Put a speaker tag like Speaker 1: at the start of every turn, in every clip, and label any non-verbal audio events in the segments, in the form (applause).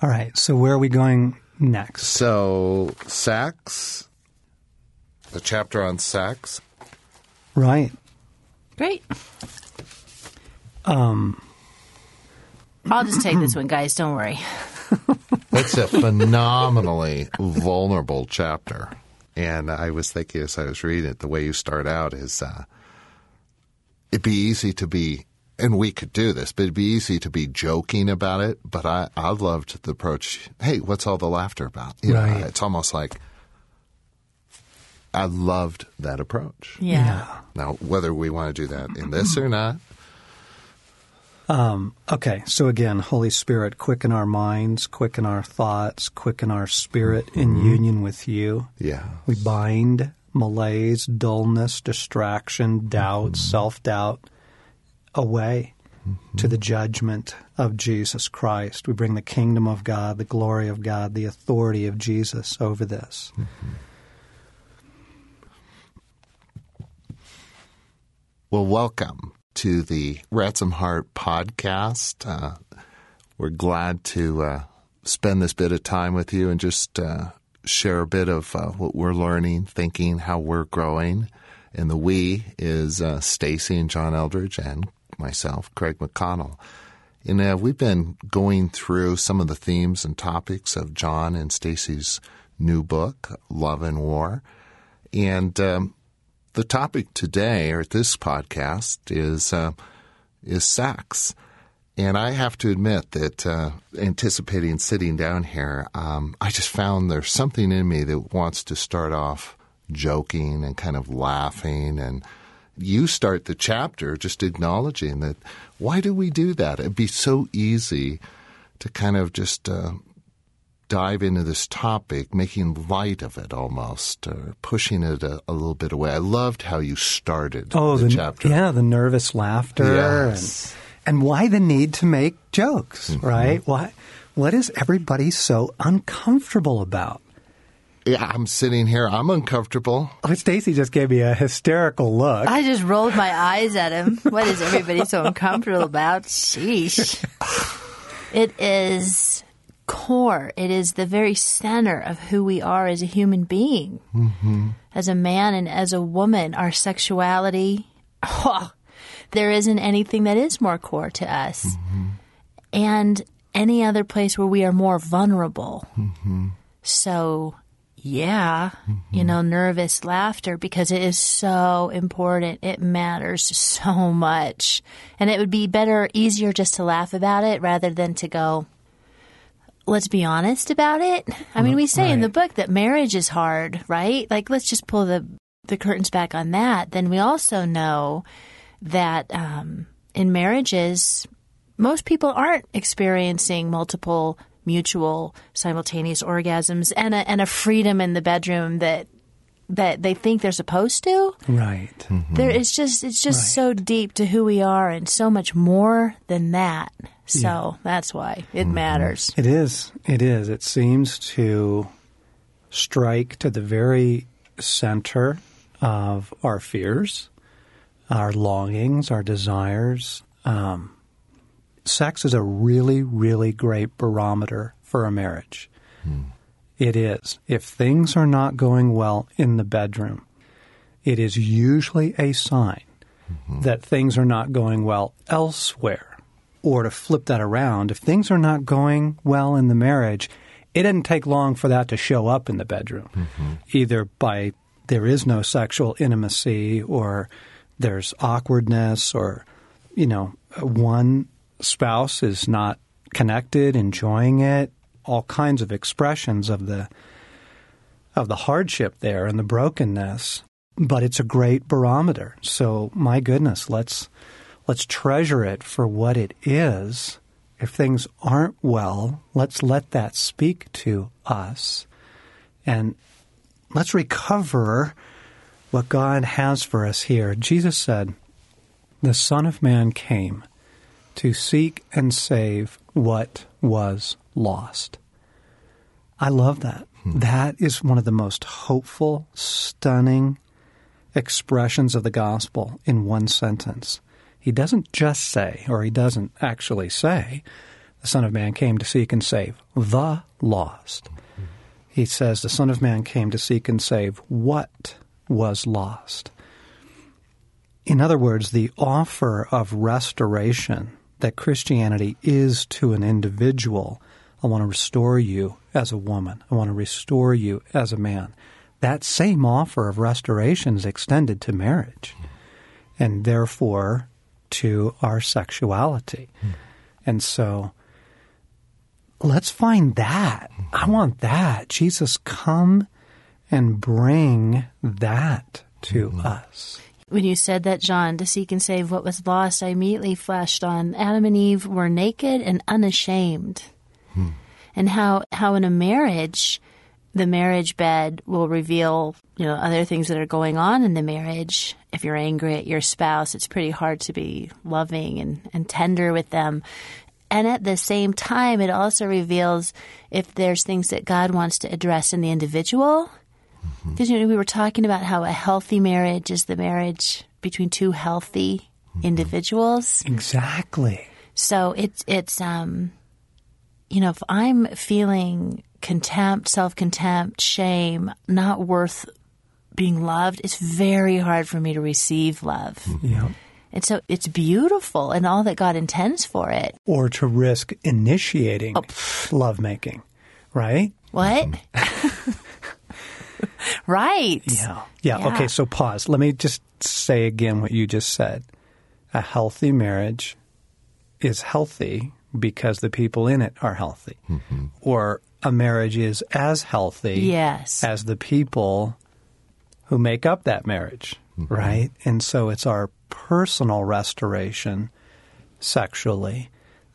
Speaker 1: All right. So where are we going next?
Speaker 2: So, sex, the chapter on sex.
Speaker 1: Right.
Speaker 3: Great. Um, I'll just take this one, guys. Don't worry. (laughs)
Speaker 2: It's a phenomenally vulnerable chapter. And I was thinking as I was reading it, the way you start out is uh, it'd be easy to be, and we could do this, but it'd be easy to be joking about it. But I, I loved the approach. Hey, what's all the laughter about? You
Speaker 1: Right.
Speaker 2: know, it's almost like I loved that approach.
Speaker 3: Yeah.
Speaker 2: Now, whether we want to do that in this or not, Um,
Speaker 1: Okay. So again, Holy Spirit, quicken our minds, quicken our thoughts, quicken our spirit in union with you.
Speaker 2: yeah.
Speaker 1: We bind malaise, dullness, distraction, doubt, self doubt away to the judgment of Jesus Christ. We bring the kingdom of God, the glory of God, the authority of Jesus over this.
Speaker 2: Well, welcome to the Ransom Heart podcast. Uh, we're glad to uh, spend this bit of time with you and just uh, share a bit of uh, what we're learning, thinking, how we're growing. And the we is uh, Stacy and John Eldredge and myself, Craig McConnell. And uh, we've been going through some of the themes and topics of John and Stacy's new book, Love and War. And um, the topic today, or at this podcast, is uh, is sex. And I have to admit that uh, anticipating sitting down here, um, I just found there's something in me that wants to start off joking and kind of laughing. And you start the chapter just acknowledging that why do we do that? It'd be so easy to kind of just uh, dive into this topic, making light of it almost, or pushing it a, a little bit away. I loved how you started
Speaker 1: Oh,
Speaker 2: the,
Speaker 1: the,
Speaker 2: chapter.
Speaker 1: yeah, the nervous laughter
Speaker 2: Yes.
Speaker 1: and and why the need to make jokes,
Speaker 2: Mm-hmm.
Speaker 1: right? Why what is everybody so uncomfortable about?
Speaker 2: Yeah, I'm sitting here. I'm uncomfortable.
Speaker 1: Oh, Stacy just gave me a hysterical look.
Speaker 3: I just rolled my eyes at him. What is everybody so uncomfortable about? Sheesh. It is core. It is the very center of who we are as a human being. Mm-hmm. As a man and as a woman, our sexuality, oh, there isn't anything that is more core to us. Mm-hmm. And any other place where we are more vulnerable. Mm-hmm. So, yeah, you know, nervous laughter because it is so important. It matters so much. And it would be better, easier just to laugh about it rather than to go, let's be honest about it. I mean, we say in the book that marriage is hard, right? Like, let's just pull the, the curtains back on that. Then we also know that um, in marriages, most people aren't experiencing multiple mutual simultaneous orgasms and a, and a freedom in the bedroom that that they think they're supposed to.
Speaker 1: right.
Speaker 3: There it's just it's just so deep to who we are and so much more than that. So that's why it matters.
Speaker 1: It is. It is. It seems to strike to the very center of our fears, our longings, our desires. Um, sex is a really, really great barometer for a marriage. Hmm. It is. If things are not going well in the bedroom, it is usually a sign mm-hmm. that things are not going well elsewhere. Or to flip that around, if things are not going well in the marriage, it didn't take long for that to show up in the bedroom, mm-hmm. either by there is no sexual intimacy or there's awkwardness or, you know, one spouse is not connected, enjoying it, all kinds of expressions of the of the hardship there and the brokenness. But it's a great barometer. So my goodness, let's let's treasure it for what it is. If things aren't well, let's let that speak to us. And let's recover what God has for us here. Jesus said, The Son of Man came to seek and save what was lost. I love that. Hmm. That is one of the most hopeful, stunning expressions of the gospel in one sentence. He doesn't just say, or he doesn't actually say, the Son of Man came to seek and save the lost. He says the Son of Man came to seek and save what was lost. In other words, the offer of restoration that Christianity is to an individual I want to restore you as a woman, I want to restore you as a man. That same offer of restoration is extended to marriage and therefore to our sexuality. Hmm. And so let's find that. I hmm. want that. Jesus, come and bring that to hmm. us.
Speaker 3: When you said that, John, to seek and save what was lost, I immediately flashed on Adam and Eve were naked and unashamed. Hmm. And how, how in a marriage, the marriage bed will reveal, you know, other things that are going on in the marriage. If you're angry at your spouse, it's pretty hard to be loving and, and tender with them. And at the same time, it also reveals if there's things that God wants to address in the individual. Mm-hmm. Because you know, we were talking about how a healthy marriage is the marriage between two healthy mm-hmm. individuals.
Speaker 1: Exactly.
Speaker 3: So it's it's um, you know, if I'm feeling contempt, self contempt, shame, not worth being loved, it's very hard for me to receive love. Mm-hmm.
Speaker 1: Yeah.
Speaker 3: And so it's beautiful and all that God intends for it.
Speaker 1: Or to risk initiating oh. lovemaking, right?
Speaker 3: What? (laughs) (laughs) right.
Speaker 1: Yeah. yeah.
Speaker 3: Yeah.
Speaker 1: Okay, so pause. Let me just say again what you just said. A healthy marriage is healthy because the people in it are healthy. Mm-hmm. Or a marriage is as healthy
Speaker 3: Yes.
Speaker 1: as the people who make up that marriage, mm-hmm. right? And so it's our personal restoration sexually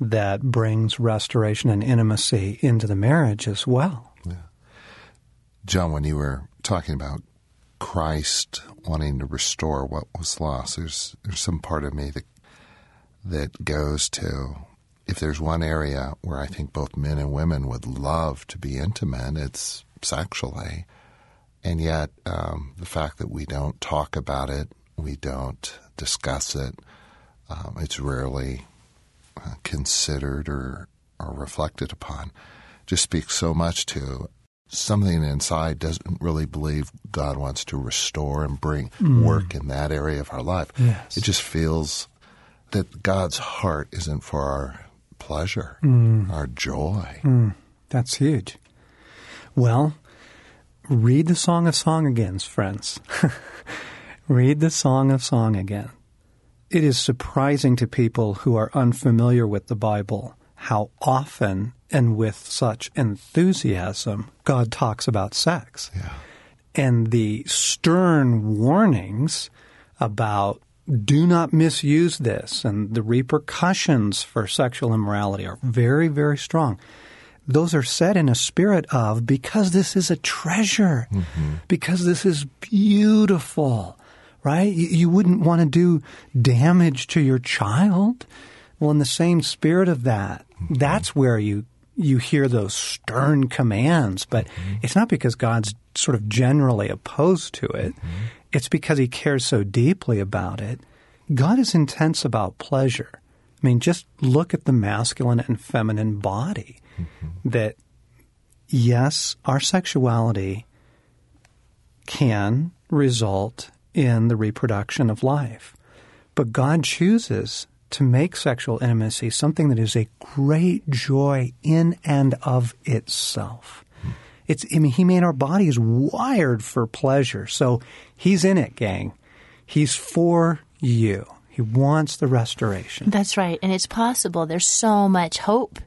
Speaker 1: that brings restoration and intimacy into the marriage as well.
Speaker 2: John, when you were talking about Christ wanting to restore what was lost, there's there's some part of me that that goes to if there's one area where I think both men and women would love to be intimate, it's sexually. And yet, um, the fact that we don't talk about it, we don't discuss it, um, it's rarely uh, considered or, or reflected upon, just speaks so much to something inside doesn't really believe God wants to restore and bring hmm. work in that area of our life.
Speaker 1: Yes.
Speaker 2: It just feels that God's heart isn't for our pleasure, hmm. our joy. Hmm.
Speaker 1: That's huge. Well, read the Song of Song again, friends. (laughs) read the Song of Song again. It is surprising to people who are unfamiliar with the Bible how often and with such enthusiasm God talks about sex.
Speaker 2: Yeah.
Speaker 1: And the stern warnings about do not misuse this and the repercussions for sexual immorality are very, very strong. Those are said in a spirit of because this is a treasure, mm-hmm. because this is beautiful, right? You, you wouldn't want to do damage to your child. Well, in the same spirit of that, mm-hmm. that's where you you hear those stern commands, but mm-hmm. it's not because God's sort of generally opposed to it. Mm-hmm. It's because he cares so deeply about it. God is intense about pleasure. I mean, just look at the masculine and feminine body. Mm-hmm. That, yes, our sexuality can result in the reproduction of life, but God chooses to make sexual intimacy something that is a great joy in and of itself. It's, I mean, He made our bodies wired for pleasure. So He's in it, gang. He's for you. He wants the restoration.
Speaker 3: That's right. And it's possible. There's so much hope.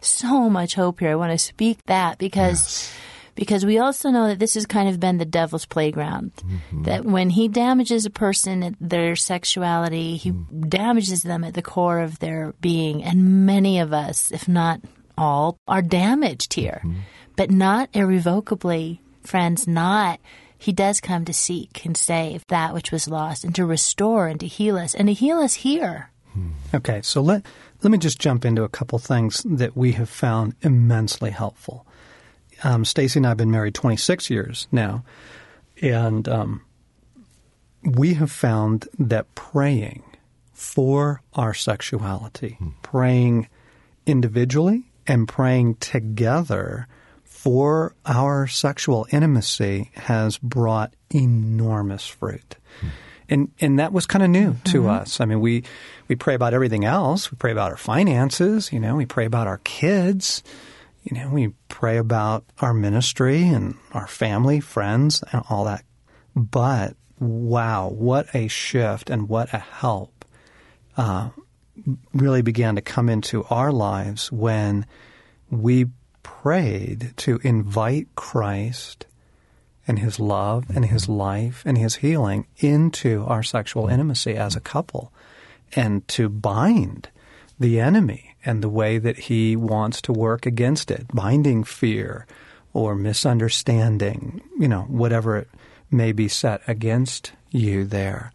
Speaker 3: So much hope here. I want to speak that because because we also know that this has kind of been the devil's playground. Mm-hmm. That when he damages a person at their sexuality, he mm. damages them at the core of their being. And many of us, if not all, are damaged here. Mm-hmm. But not irrevocably, friends, not he does come to seek and save that which was lost and to restore and to heal us and to heal us here. Hmm.
Speaker 1: Okay, so let let me just jump into a couple things that we have found immensely helpful. Um, Stacy and I have been married 26 years now, and um, we have found that praying for our sexuality, praying individually and praying together for our sexual intimacy has brought enormous fruit. And and that was kind of new to us. I mean, we we pray about everything else. We pray about our finances, you know, we pray about our kids, you know, we pray about our ministry and our family, friends, and all that. But wow, what a shift and what a help uh, really began to come into our lives when we prayed to invite Christ and his love and his life and his healing into our sexual intimacy as a couple and to bind the enemy and the way that he wants to work against it, binding fear or misunderstanding, you know, whatever it may be set against you there.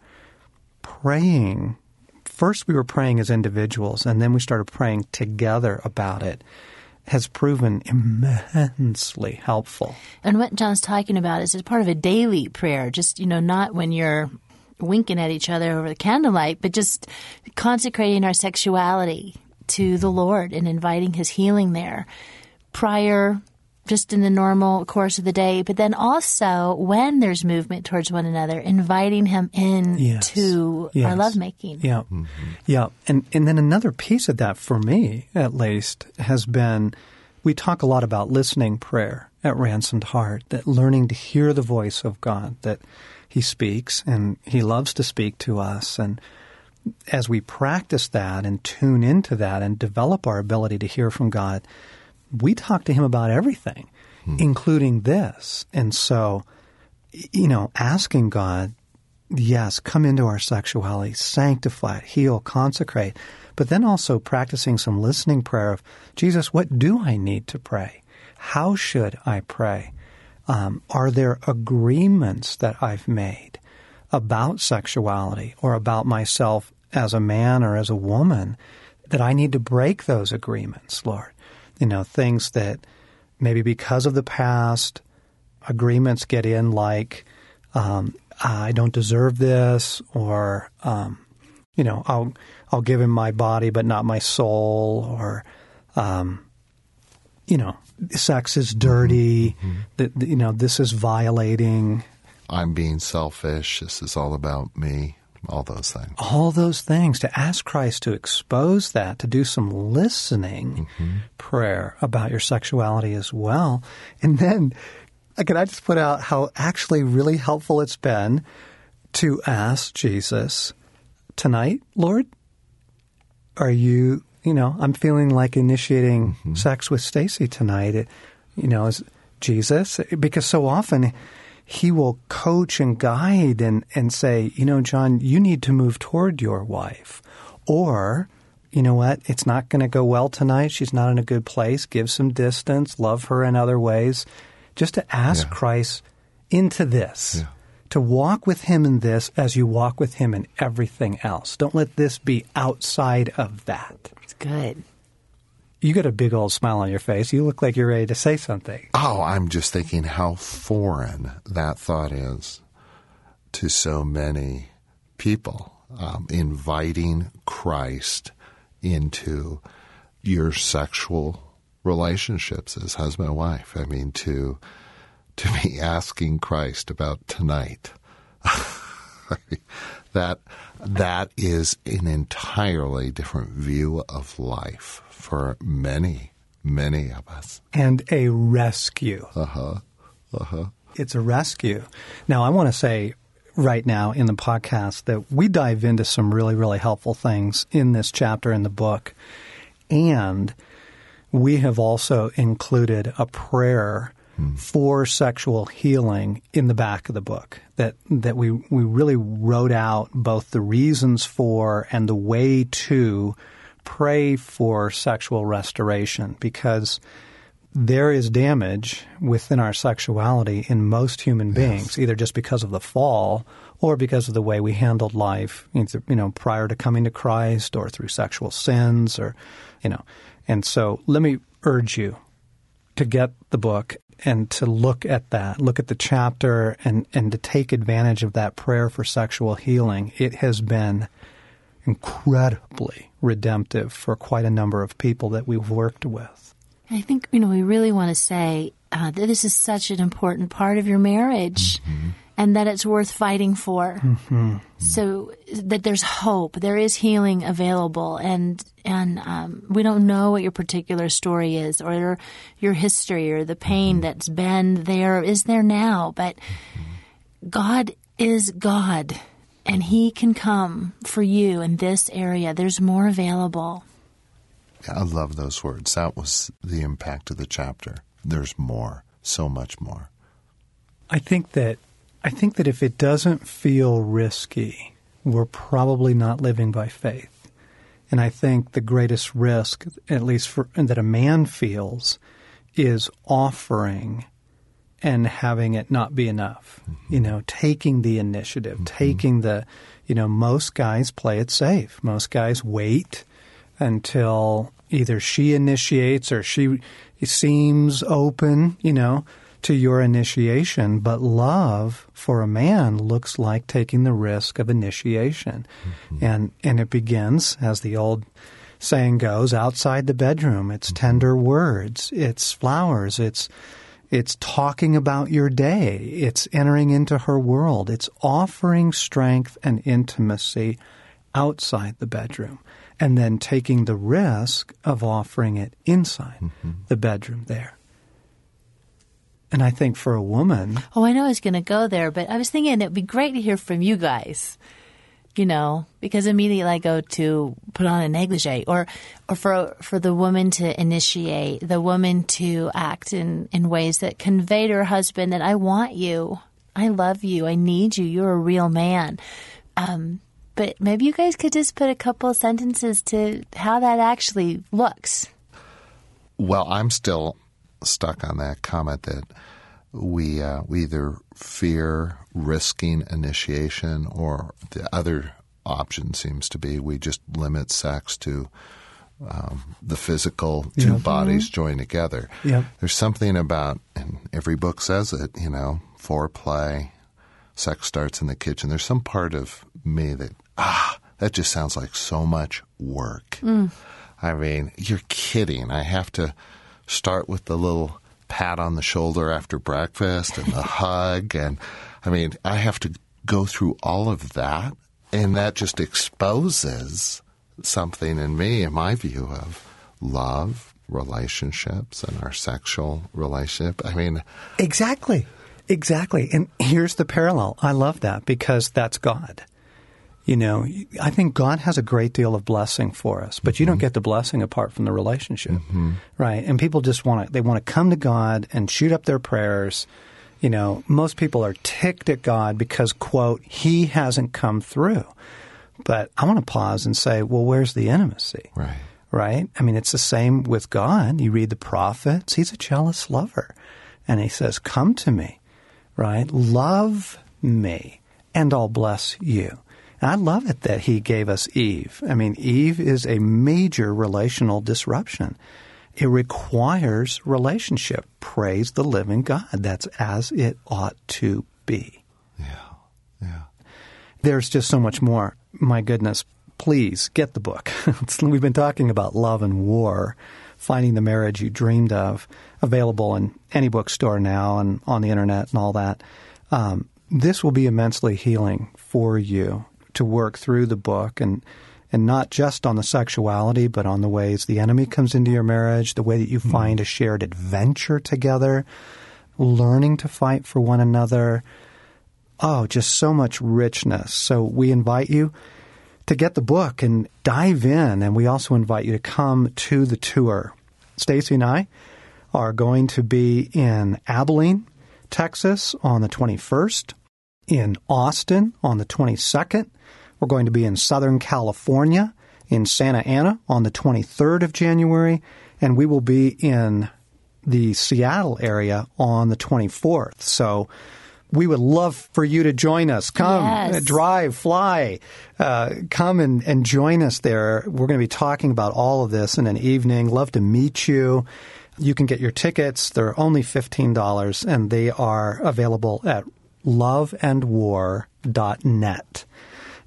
Speaker 1: Praying, first we were praying as individuals and then we started praying together about it has proven immensely helpful.
Speaker 3: And what John's talking about is it's part of a daily prayer, just, you know, not when you're winking at each other over the candlelight, but just consecrating our sexuality to the Lord and inviting His healing there prior, just in the normal course of the day, but then also when there's movement towards one another, inviting Him in
Speaker 1: Yes.
Speaker 3: to
Speaker 1: Yes.
Speaker 3: our lovemaking.
Speaker 1: Yeah. Mm-hmm. Yeah. And and then another piece of that for me at least has been we talk a lot about listening prayer at Ransomed Heart, that learning to hear the voice of God, that he speaks and he loves to speak to us and as we practice that and tune into that and develop our ability to hear from God, we talk to him about everything, including this. And so, you know, asking God, yes, come into our sexuality, sanctify it, heal, consecrate, but then also practicing some listening prayer of, Jesus, what do I need to pray? How should I pray? Um, are there agreements that I've made about sexuality or about myself as a man or as a woman that I need to break those agreements, Lord? You know, things that maybe because of the past, agreements get in like, um, I don't deserve this, or, um, you know, I'll, I'll give him my body but not my soul, or, um, you know, sex is dirty, that, you know, this is violating,
Speaker 2: I'm being selfish. This is all about me. All those things.
Speaker 1: all those things, to ask Christ to expose that, to do some listening prayer about your sexuality as well. And then, uh, can I just put out how actually really helpful it's been to ask Jesus, tonight, Lord, are you, you know, I'm feeling like initiating sex with Stacy tonight. It, you know, is Jesus, because so often he will coach and guide and, and say, you know, John, you need to move toward your wife. Or, you know what, it's not going to go well tonight. She's not in a good place. Give some distance, love her in other ways. Just to ask
Speaker 2: Yeah.
Speaker 1: Christ into this,
Speaker 2: Yeah.
Speaker 1: to walk with him in this as you walk with him in everything else. Don't let this be outside of that.
Speaker 3: It's good.
Speaker 1: You got a big old smile on your face. You look like you're ready to say something.
Speaker 2: Oh, I'm just thinking how foreign that thought is to so many people. Um, inviting Christ into your sexual relationships as husband and wife. I mean, to to be asking Christ about tonight. (laughs) (laughs) that that is an entirely different view of life for many, many of us.
Speaker 1: And a rescue.
Speaker 2: Uh huh. Uh huh.
Speaker 1: It's a rescue. Now, I want to say right now in the podcast that we dive into some really, really helpful things in this chapter in the book. And we have also included a prayer for sexual healing in the back of the book that that we we really wrote out both the reasons for and the way to pray for sexual restoration because there is damage within our sexuality in most human beings, either just because of the fall or because of the way we handled life, either, you know, prior to coming to Christ or through sexual sins or, you know. And so let me urge you to get the book and to look at that, look at the chapter and, and to take advantage of that prayer for sexual healing. It has been incredibly redemptive for quite a number of people that we've worked with.
Speaker 3: I think, you know, we really want to say uh, that this is such an important part of your marriage mm-hmm. And that it's worth fighting for. Mm-hmm. So that there's hope, there is healing available, and and um, we don't know what your particular story is or your, your history or the pain mm-hmm. that's been there is there now, but God is God and He can come for you in this area. There's more available.
Speaker 2: I love those words. That was the impact of the chapter. There's more, so much more.
Speaker 1: I think that I think that if it doesn't feel risky, we're probably not living by faith. And I think the greatest risk, at least for that a man feels, is offering and having it not be enough. Mm-hmm. You know, taking the initiative, mm-hmm. taking the, you know, most guys play it safe. Most guys wait until either she initiates or she seems open, you know, to your initiation. But love for a man looks like taking the risk of initiation. Mm-hmm. And, and it begins, as the old saying goes, outside the bedroom. It's mm-hmm. tender words. It's flowers. It's, it's talking about your day. It's entering into her world. It's offering strength and intimacy outside the bedroom and then taking the risk of offering it inside mm-hmm. the bedroom there. And I think for a woman.
Speaker 3: Oh, I know I was going to go there, but I was thinking it'd be great to hear from you guys you know, because immediately I go to put on a negligee or, or for, for the woman to initiate, the woman to act in, in ways that convey to her husband that I want you. I love you. I need you. You're a real man. Um, but maybe you guys could just put a couple sentences to how that actually looks.
Speaker 2: Well, I'm still stuck on that comment that we uh, we either fear risking initiation, or the other option seems to be we just limit sex to um, the physical two yep. bodies mm-hmm. joined together.
Speaker 1: Yep.
Speaker 2: There's something about, and every book says it, you know, foreplay, sex starts in the kitchen. There's some part of me that, ah, that just sounds like so much work. Mm. I mean, you're kidding. I have to start with the little pat on the shoulder after breakfast and the (laughs) hug. And I mean, I have to go through all of that. And that just exposes something in me, in my view of love, relationships, and our sexual relationship. I mean,
Speaker 1: exactly. Exactly. And here's the parallel. I love that because that's God. You know, I think God has a great deal of blessing for us, but mm-hmm. you don't mm-hmm. get the blessing apart from the relationship, mm-hmm. right? And people just want to, they want to come to God and shoot up their prayers. You know, most people are ticked at God because, quote, He hasn't come through. But I want to pause and say, well, where's the intimacy?
Speaker 2: Right.
Speaker 1: Right? I mean, it's the same with God. You read the prophets, He's a jealous lover. And He says, come to me, right? Love me, and I'll bless you. And I love it that he gave us Eve. I mean, Eve is a major relational disruption. It requires relationship. Praise the living God. That's as it ought to be.
Speaker 2: Yeah, yeah.
Speaker 1: There's just so much more. My goodness, please get the book. (laughs) We've been talking about love and war, finding the marriage you dreamed of, available in any bookstore now and on the internet and all that. Um, this will be immensely healing for you to work through the book and and not just on the sexuality, but on the ways the enemy comes into your marriage, the way that you mm-hmm. find a shared adventure together, learning to fight for one another. Oh, just so much richness. So we invite you to get the book and dive in, and we also invite you to come to the tour. Stacy and I are going to be in Abilene, Texas on the 21st, in Austin on the 22nd, we're going to be in Southern California, in Santa Ana on the 23rd of January, and we will be in the Seattle area on the 24th. So we would love for you to join us. Come, yes. drive, fly, uh, come and, and join us there. We're going to be talking about all of this in an evening. Love to meet you. You can get your tickets. They're only $15 and they are available at loveandwar.net.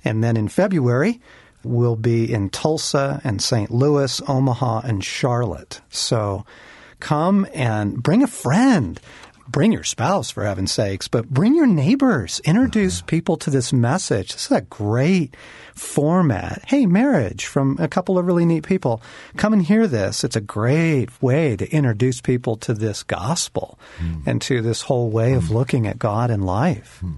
Speaker 1: And then in February, we'll be in Tulsa and St. Louis, Omaha, and Charlotte. So come and bring a friend. Bring your spouse, for heaven's sakes, but bring your neighbors. Introduce people to this message. This is a great format. Hey, marriage from a couple of really neat people. Come and hear this. It's a great way to introduce people to this gospel hmm. and to this whole way of hmm. looking at God and life. Hmm.